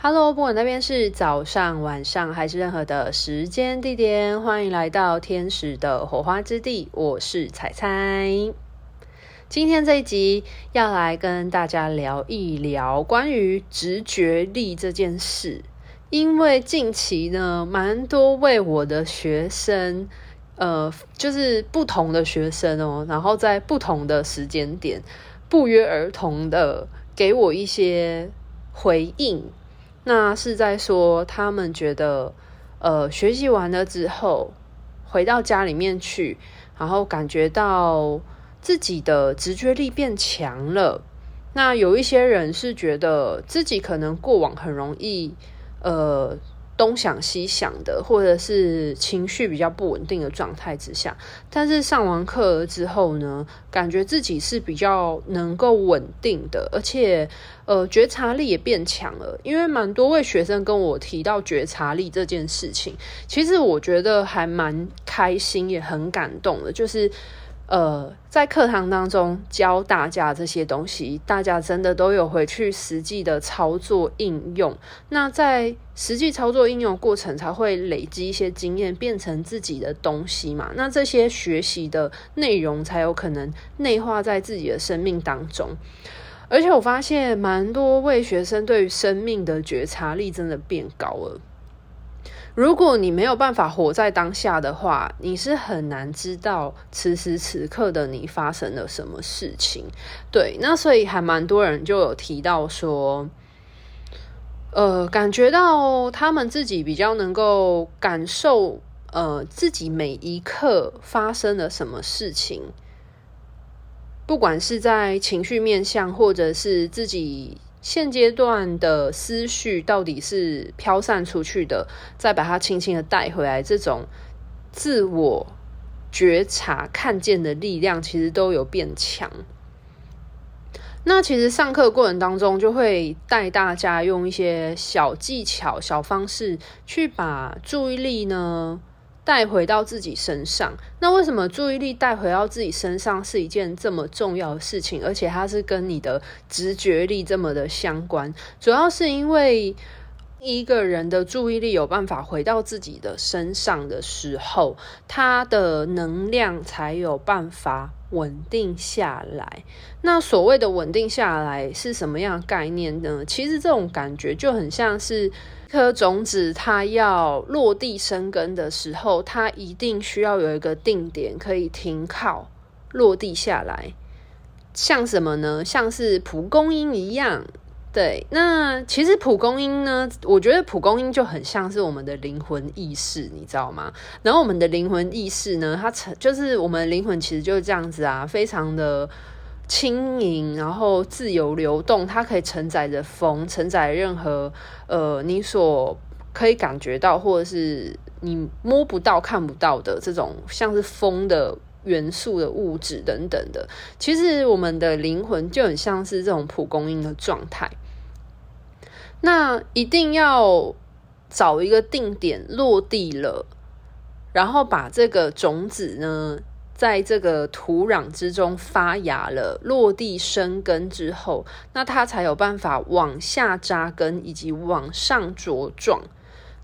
Hello，不管那边是早上、晚上还是任何的时间地点，欢迎来到天使的火花之地。我是彩彩。今天这一集要来跟大家聊一聊关于直觉力这件事，因为近期呢，蛮多为我的学生，呃，就是不同的学生哦，然后在不同的时间点，不约而同的给我一些回应。那是在说，他们觉得，呃，学习完了之后，回到家里面去，然后感觉到自己的直觉力变强了。那有一些人是觉得自己可能过往很容易，呃。东想西想的，或者是情绪比较不稳定的状态之下，但是上完课之后呢，感觉自己是比较能够稳定的，而且呃觉察力也变强了。因为蛮多位学生跟我提到觉察力这件事情，其实我觉得还蛮开心，也很感动的，就是。呃，在课堂当中教大家这些东西，大家真的都有回去实际的操作应用。那在实际操作应用过程，才会累积一些经验，变成自己的东西嘛。那这些学习的内容，才有可能内化在自己的生命当中。而且我发现，蛮多位学生对于生命的觉察力真的变高了。如果你没有办法活在当下的话，你是很难知道此时此刻的你发生了什么事情。对，那所以还蛮多人就有提到说，呃，感觉到他们自己比较能够感受，呃，自己每一刻发生了什么事情，不管是在情绪面向，或者是自己。现阶段的思绪到底是飘散出去的，再把它轻轻的带回来，这种自我觉察、看见的力量，其实都有变强。那其实上课过程当中，就会带大家用一些小技巧、小方式，去把注意力呢，带回到自己身上，那为什么注意力带回到自己身上是一件这么重要的事情？而且它是跟你的直觉力这么的相关，主要是因为一个人的注意力有办法回到自己的身上的时候，他的能量才有办法稳定下来。那所谓的稳定下来是什么样概念呢？其实这种感觉就很像是。一颗种子，它要落地生根的时候，它一定需要有一个定点可以停靠、落地下来。像什么呢？像是蒲公英一样。对，那其实蒲公英呢，我觉得蒲公英就很像是我们的灵魂意识，你知道吗？然后我们的灵魂意识呢，它成就是我们灵魂，其实就是这样子啊，非常的。轻盈，然后自由流动，它可以承载着风，承载任何呃你所可以感觉到或者是你摸不到、看不到的这种像是风的元素的物质等等的。其实我们的灵魂就很像是这种蒲公英的状态。那一定要找一个定点落地了，然后把这个种子呢。在这个土壤之中发芽了，落地生根之后，那它才有办法往下扎根，以及往上茁壮。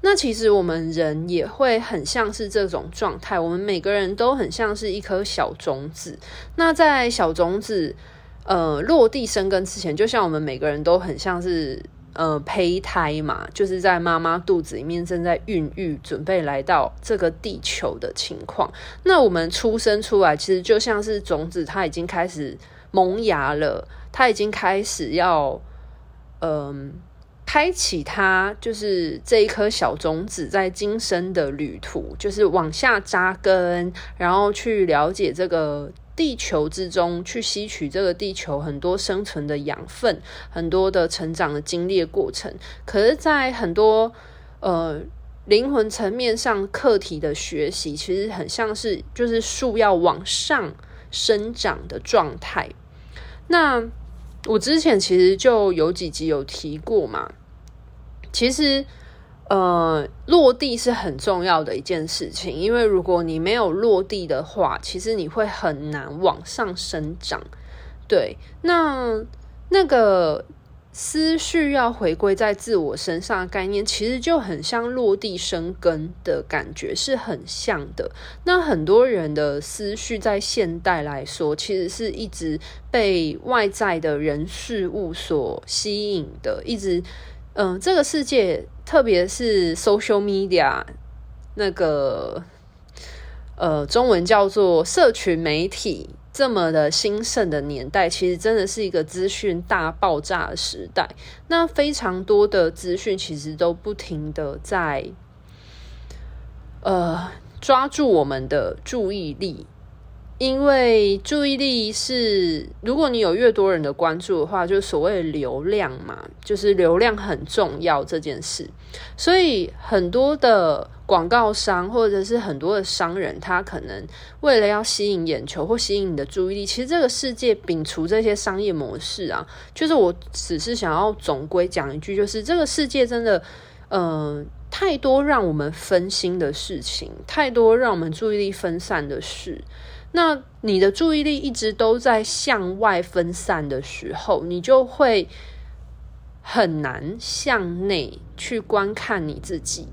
那其实我们人也会很像是这种状态，我们每个人都很像是一颗小种子。那在小种子呃落地生根之前，就像我们每个人都很像是。呃，胚胎嘛，就是在妈妈肚子里面正在孕育，准备来到这个地球的情况。那我们出生出来，其实就像是种子，它已经开始萌芽了，它已经开始要，嗯、开启它，就是这一颗小种子在今生的旅途，就是往下扎根，然后去了解这个。地球之中去吸取这个地球很多生存的养分，很多的成长的经历的过程。可是，在很多呃灵魂层面上课题的学习，其实很像是就是树要往上生长的状态。那我之前其实就有几集有提过嘛，其实。呃，落地是很重要的一件事情，因为如果你没有落地的话，其实你会很难往上生长。对，那那个思绪要回归在自我身上的概念，其实就很像落地生根的感觉，是很像的。那很多人的思绪在现代来说，其实是一直被外在的人事物所吸引的，一直，嗯、这个世界，特别是 social media 那个，呃，中文叫做社群媒体。这么的兴盛的年代，其实真的是一个资讯大爆炸的时代。那非常多的资讯，其实都不停的在，呃，抓住我们的注意力。因为注意力是，如果你有越多人的关注的话，就是所谓的流量嘛，就是流量很重要这件事。所以很多的广告商或者是很多的商人，他可能为了要吸引眼球或吸引你的注意力，其实这个世界摒除这些商业模式啊，就是我只是想要总归讲一句，就是这个世界真的，嗯、太多让我们分心的事情，太多让我们注意力分散的事。那你的注意力一直都在向外分散的时候，你就会很难向内去观看你自己。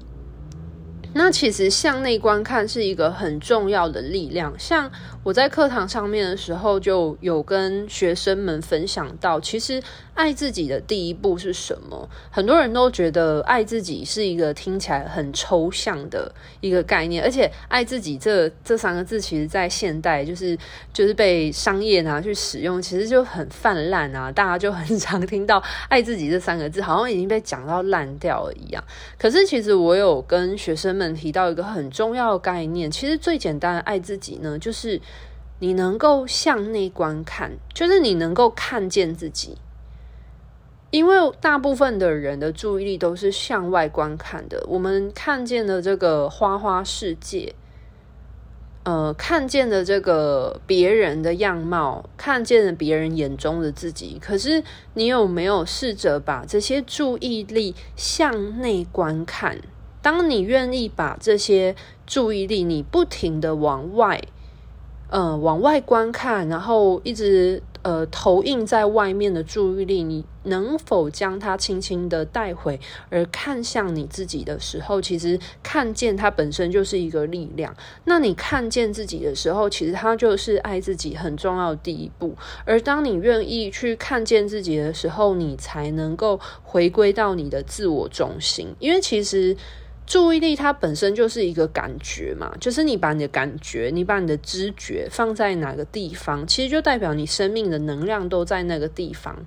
那其实向内观看是一个很重要的力量。像我在课堂上面的时候，就有跟学生们分享到，其实爱自己的第一步是什么？很多人都觉得爱自己是一个听起来很抽象的一个概念，而且爱自己这这三个字，其实在现代就是就是被商业拿去使用，其实就很泛滥啊，大家就很常听到爱自己这三个字，好像已经被讲到烂掉了一样。可是其实我有跟学生们。提到一个很重要的概念，其实最简单的爱自己呢，就是你能够向内观看，就是你能够看见自己。因为大部分的人的注意力都是向外观看的，我们看见的这个花花世界，呃，看见的这个别人的样貌，看见了别人眼中的自己。可是你有没有试着把这些注意力向内观看？当你愿意把这些注意力，你不停的往外，呃，往外观看，然后一直呃投影在外面的注意力，你能否将它轻轻的带回，而看向你自己的时候，其实看见它本身就是一个力量。那你看见自己的时候，其实它就是爱自己很重要的第一步。而当你愿意去看见自己的时候，你才能够回归到你的自我中心，因为其实。注意力它本身就是一个感觉嘛，就是你把你的感觉、你把你的知觉放在哪个地方，其实就代表你生命的能量都在那个地方。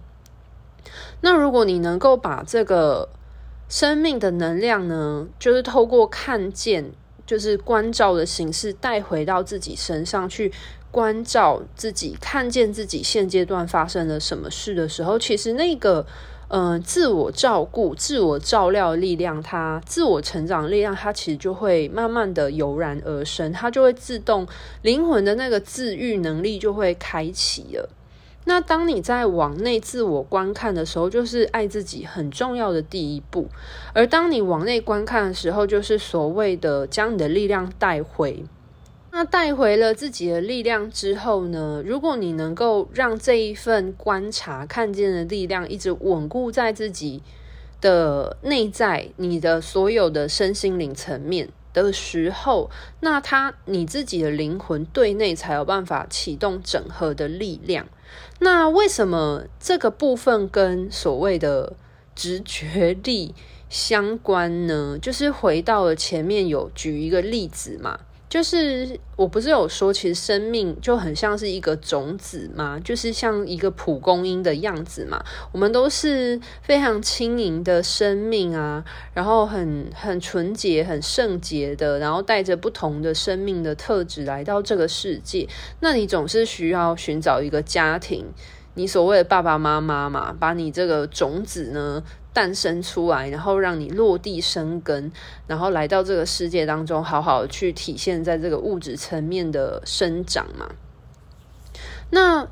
那如果你能够把这个生命的能量呢，就是透过看见，就是关照的形式带回到自己身上去关照自己，看见自己现阶段发生了什么事的时候，其实那个。嗯、自我照顾、自我照料力量，它自我成长力量，它其实就会慢慢的油然而生，它就会自动灵魂的那个自愈能力就会开启了。那当你在往内自我观看的时候，就是爱自己很重要的第一步；而当你往内观看的时候，就是所谓的将你的力量带回。那带回了自己的力量之后呢，如果你能够让这一份观察看见的力量一直稳固在自己的内在，你的所有的身心灵层面的时候，那他你自己的灵魂对内才有办法启动整合的力量。那为什么这个部分跟所谓的直觉力相关呢？就是回到了前面有举一个例子嘛。就是我不是有说，其实生命就很像是一个种子嘛，就是像一个蒲公英的样子嘛。我们都是非常轻盈的生命啊，然后很很纯洁、很圣洁的，然后带着不同的生命的特质来到这个世界。那你总是需要寻找一个家庭，你所谓的爸爸妈妈嘛，把你这个种子呢。诞生出来，然后让你落地生根，然后来到这个世界当中，好好去体现在这个物质层面的生长嘛。那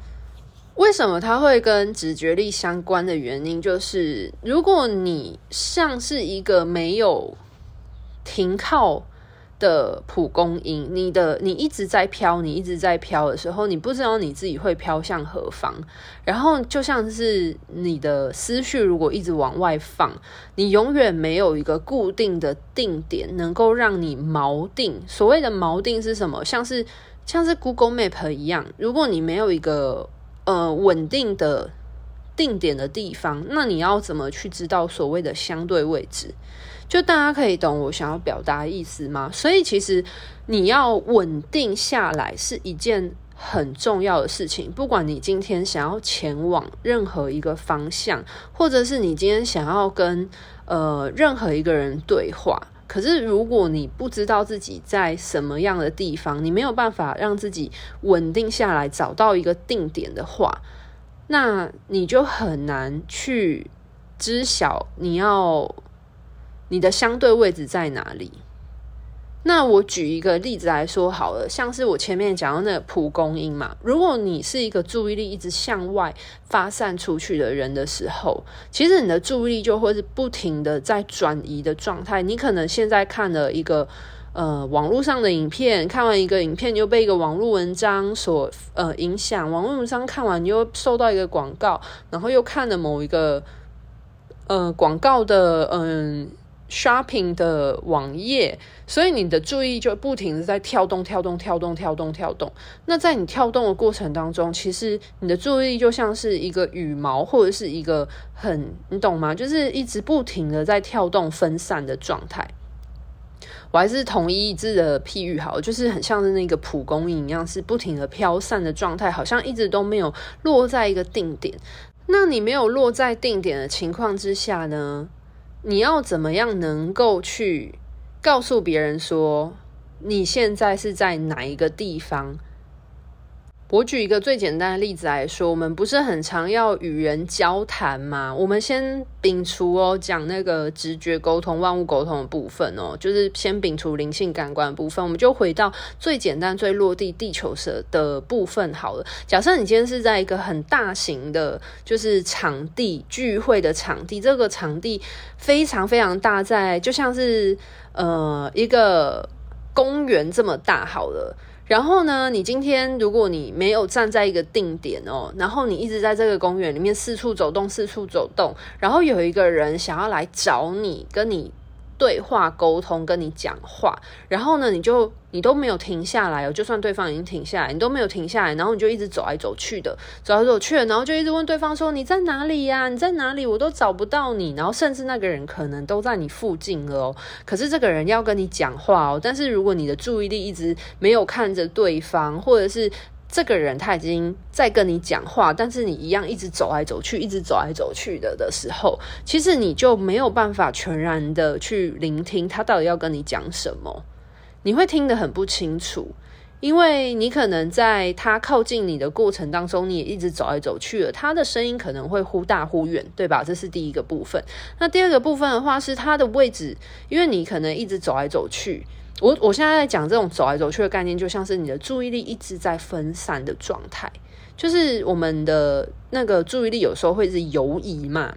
为什么它会跟直觉力相关的原因，就是如果你像是一个没有停靠的蒲公英，你的你一直在飘，你一直在飘的时候，你不知道你自己会飘向何方。然后就像是你的思绪如果一直往外放，你永远没有一个固定的定点能够让你锚定。所谓的锚定是什么？像是像是 Google Map 一样，如果你没有一个呃稳定的定点的地方，那你要怎么去知道所谓的相对位置？就大家可以懂我想要表达的意思吗？所以其实你要稳定下来是一件很重要的事情。不管你今天想要前往任何一个方向，或者是你今天想要跟呃任何一个人对话，可是如果你不知道自己在什么样的地方，你没有办法让自己稳定下来，找到一个定点的话，那你就很难去知晓你要。你的相对位置在哪里？那我举一个例子来说好了，像是我前面讲到那个蒲公英嘛。如果你是一个注意力一直向外发散出去的人的时候，其实你的注意力就会是不停的在转移的状态。你可能现在看了一个呃网络上的影片，看完一个影片，又被一个网络文章所呃影响，网络文章看完你又收到一个广告，然后又看了某一个呃广告的嗯。Shopping 的网页，所以你的注意就不停的在跳动、跳动、跳动、跳动、跳动。那在你跳动的过程当中，其实你的注意力就像是一个羽毛，或者是一个很，你懂吗？就是一直不停的在跳动、分散的状态。我还是统一一致的譬喻好，就是很像是那个蒲公英一样，是不停的飘散的状态，好像一直都没有落在一个定点。那你没有落在定点的情况之下呢？你要怎么样能够去告诉别人说你现在是在哪一个地方？我举一个最简单的例子来说，我们不是很常要与人交谈吗？我们先摒除哦，讲那个直觉沟通、万物沟通的部分哦，就是先摒除灵性感官的部分，我们就回到最简单、最落地、地球式的部分好了。假设你今天是在一个很大型的，就是场地聚会的场地，这个场地非常非常大，在就像是呃一个公园这么大好了。然后呢，你今天如果你没有站在一个定点哦，然后你一直在这个公园里面四处走动，四处走动，然后有一个人想要来找你，跟你。对话沟通，跟你讲话，然后呢，你就你都没有停下来哦，就算对方已经停下来，你都没有停下来，然后你就一直走来走去的，走来走去，然后就一直问对方说：“你在哪里呀？你在哪里？我都找不到你。”然后甚至那个人可能都在你附近了哦，可是这个人要跟你讲话哦，但是如果你的注意力一直没有看着对方，或者是。这个人他已经在跟你讲话，但是你一样一直走来走去，一直走来走去的的时候，其实你就没有办法全然的去聆听他到底要跟你讲什么，你会听得很不清楚，因为你可能在他靠近你的过程当中，你也一直走来走去了，他的声音可能会忽大忽远，对吧？这是第一个部分。那第二个部分的话是他的位置，因为你可能一直走来走去。我我现在在讲这种走来走去的概念，就像是你的注意力一直在分散的状态，就是我们的那个注意力有时候会是游移嘛。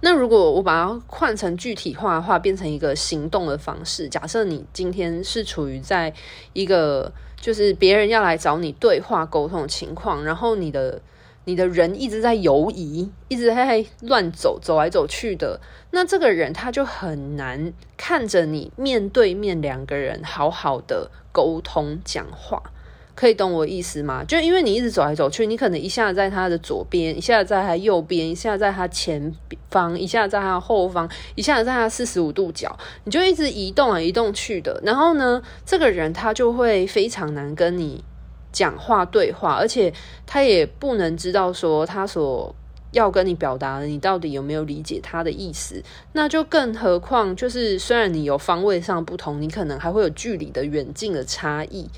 那如果我把它换成具体化的话，变成一个行动的方式，假设你今天是处于在一个就是别人要来找你对话沟通情况，然后你的。你的人一直在游移，一直在乱走，走来走去的，那这个人他就很难看着你面对面两个人好好的沟通讲话，可以懂我意思吗？就因为你一直走来走去，你可能一下在他的左边，一下在他右边，一下在他前方，一下在他后方，一下在他四十五度角，你就一直移动来移动去的，然后呢，这个人他就会非常难跟你。讲话对话，而且他也不能知道说他所要跟你表达的，你到底有没有理解他的意思？那就更何况，就是虽然你有方位上不同，你可能还会有距离的远近的差异。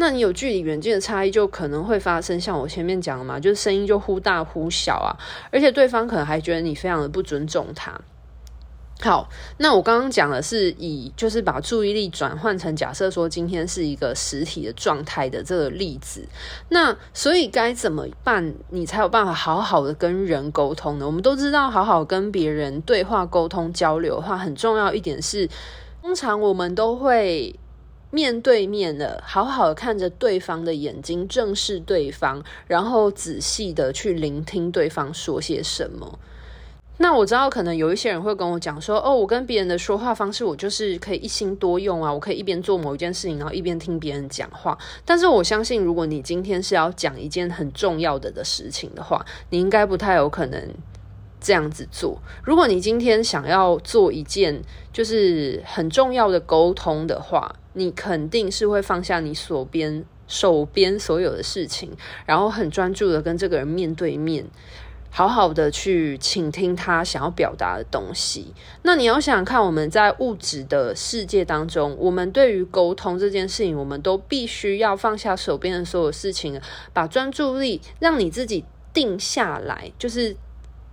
那你有距离远近的差异，就可能会发生像我前面讲的嘛，就是声音就忽大忽小啊，而且对方可能还觉得你非常的不尊重他。好，那我刚刚讲的是以就是把注意力转换成假设说今天是一个实体的状态的这个例子，那所以该怎么办，你才有办法好好的跟人沟通呢？我们都知道，好好跟别人对话、沟通、交流的话，很重要一点是。通常我们都会面对面的，好好的看着对方的眼睛，正视对方，然后仔细的去聆听对方说些什么。那我知道，可能有一些人会跟我讲说：“哦，我跟别人的说话方式，我就是可以一心多用啊，我可以一边做某一件事情，然后一边听别人讲话。”但是我相信，如果你今天是要讲一件很重要的的事情的话，你应该不太有可能这样子做。如果你今天想要做一件就是很重要的沟通的话，你肯定是会放下你手边手边所有的事情，然后很专注的跟这个人面对面。好好的去倾听他想要表达的东西。那你要想看，我们在物质的世界当中，我们对于沟通这件事情，我们都必须要放下手边的所有事情，把专注力让你自己定下来，就是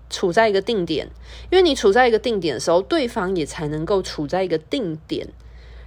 处在一个定点。因为你处在一个定点的时候，对方也才能够处在一个定点，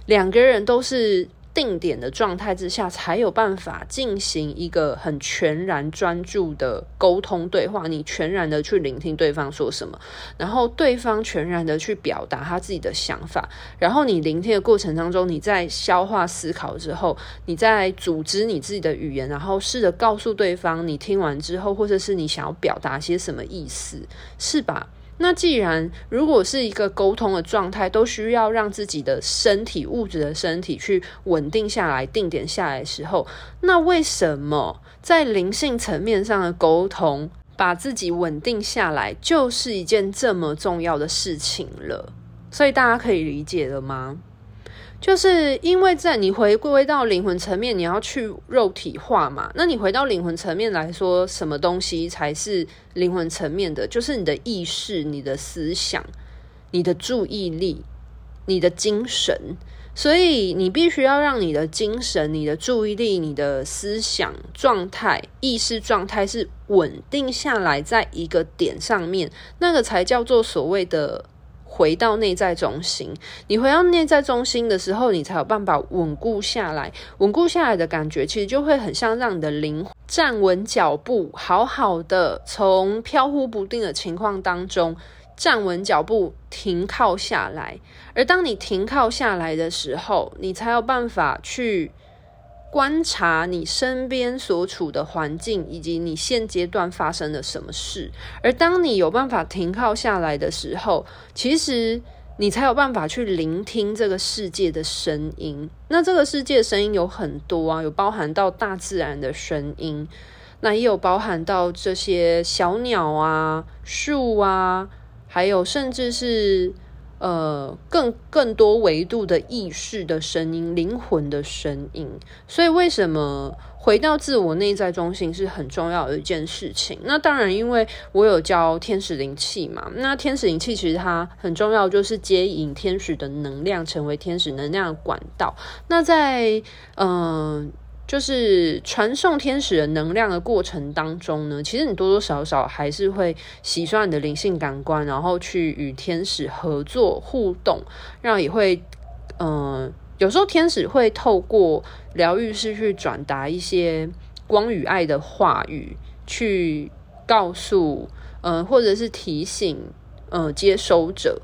两个人都是。定点的状态之下，才有办法进行一个很全然专注的沟通对话。你全然的去聆听对方说什么，然后对方全然的去表达他自己的想法。然后你聆听的过程当中，你在消化思考之后，你在组织你自己的语言，然后试着告诉对方你听完之后，或者是你想要表达些什么意思，是吧？那既然如果是一个沟通的状态，都需要让自己的身体、物质的身体去稳定下来、定点下来的时候，那为什么在灵性层面上的沟通，把自己稳定下来，就是一件这么重要的事情了？所以大家可以理解了吗？就是因为在你回归到灵魂层面，你要去肉体化嘛。那你回到灵魂层面来说，什么东西才是灵魂层面的？就是你的意识、你的思想、你的注意力、你的精神。所以你必须要让你的精神、你的注意力、你的思想状态、意识状态是稳定下来，在一个点上面，那个才叫做所谓的。回到内在中心，你回到内在中心的时候，你才有办法稳固下来。稳固下来的感觉，其实就会很像让你的灵站稳脚步，好好的从飘忽不定的情况当中站稳脚步，停靠下来。而当你停靠下来的时候，你才有办法去。观察你身边所处的环境，以及你现阶段发生了什么事。而当你有办法停靠下来的时候，其实你才有办法去聆听这个世界的声音。那这个世界的声音有很多啊，有包含到大自然的声音，那也有包含到这些小鸟啊、树啊，还有甚至是。呃，更更多维度的意识的声音，灵魂的声音。所以，为什么回到自我内在中心是很重要的一件事情？那当然，因为我有教天使灵气嘛。那天使灵气其实它很重要，就是接引天使的能量，成为天使能量的管道。那在嗯。就是传送天使的能量的过程当中呢，其实你多多少少还是会洗刷你的灵性感官，然后去与天使合作互动，让也会，嗯、有时候天使会透过疗愈师去转达一些光与爱的话语，去告诉，嗯、呃，或者是提醒，嗯、呃，接收者。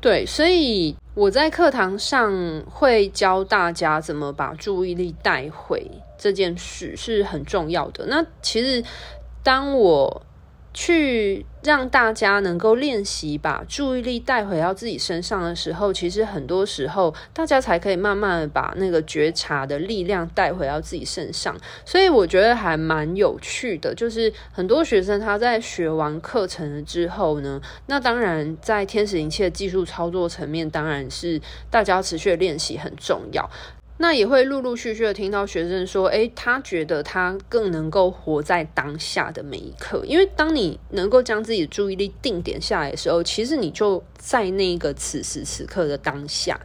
对，所以。我在课堂上会教大家怎么把注意力带回这件事是很重要的。那其实当我去让大家能够练习把注意力带回到自己身上的时候，其实很多时候大家才可以慢慢的把那个觉察的力量带回到自己身上。所以我觉得还蛮有趣的，就是很多学生他在学完课程之后呢，那当然在天使灵气的技术操作层面，当然是大家持续练习很重要。那也会陆陆续续的听到学生说，诶，他觉得他更能够活在当下的每一刻，因为当你能够将自己的注意力定点下来的时候，其实你就在那个此时此刻的当下，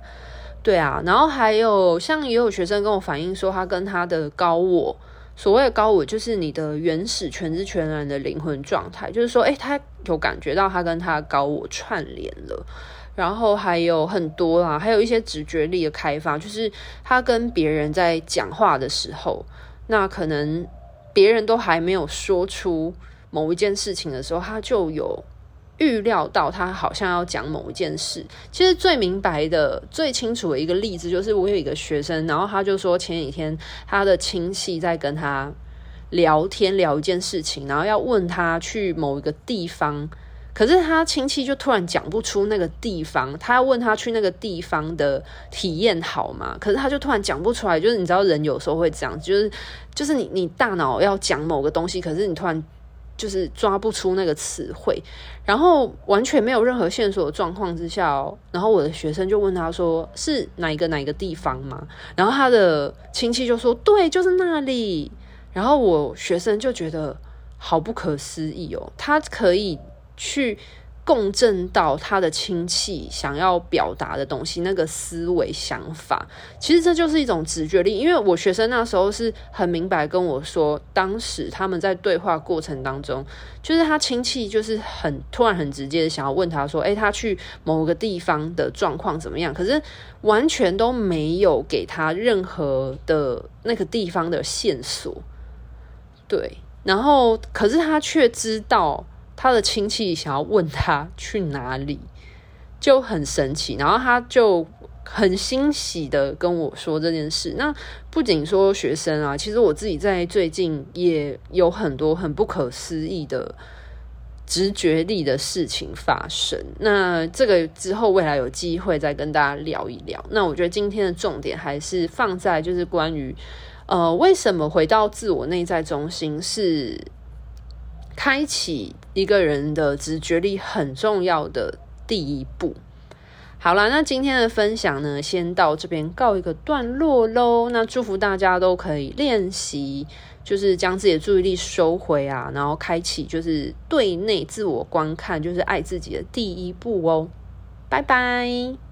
对啊。然后还有像也有学生跟我反映说，他跟他的高我，所谓的高我就是你的原始全知全然的灵魂状态，就是说，诶，他有感觉到他跟他的高我串联了。然后还有很多啦，还有一些直觉力的开发，就是他跟别人在讲话的时候，那可能别人都还没有说出某一件事情的时候，他就有预料到他好像要讲某一件事。其实最明白的、最清楚的一个例子，就是我有一个学生，然后他就说前几天他的亲戚在跟他聊天，聊一件事情，然后要问他去某一个地方。可是他亲戚就突然讲不出那个地方，他要问他去那个地方的体验好吗？可是他就突然讲不出来，就是你知道人有时候会这样，就是就是你你大脑要讲某个东西，可是你突然就是抓不出那个词汇，然后完全没有任何线索的状况之下哦，然后我的学生就问他说是哪一个哪一个地方吗？然后他的亲戚就说对，就是那里。然后我学生就觉得好不可思议哦，他可以。去共振到他的亲戚想要表达的东西，那个思维想法，其实这就是一种直觉力。因为我学生那时候是很明白跟我说，当时他们在对话过程当中，就是他亲戚就是很突然很直接的想要问他说：“诶，他去某个地方的状况怎么样？”可是完全都没有给他任何的那个地方的线索。对，然后可是他却知道。他的亲戚想要问他去哪里，就很神奇。然后他就很欣喜的跟我说这件事。那不仅说学生啊，其实我自己在最近也有很多很不可思议的直觉力的事情发生。那这个之后未来有机会再跟大家聊一聊。那我觉得今天的重点还是放在就是关于呃，为什么回到自我内在中心是。开启一个人的直觉力很重要的第一步。好啦，那今天的分享呢，先到这边告一个段落喽。那祝福大家都可以练习，就是将自己的注意力收回啊，然后开启就是对内自我观看，就是爱自己的第一步哦。拜拜。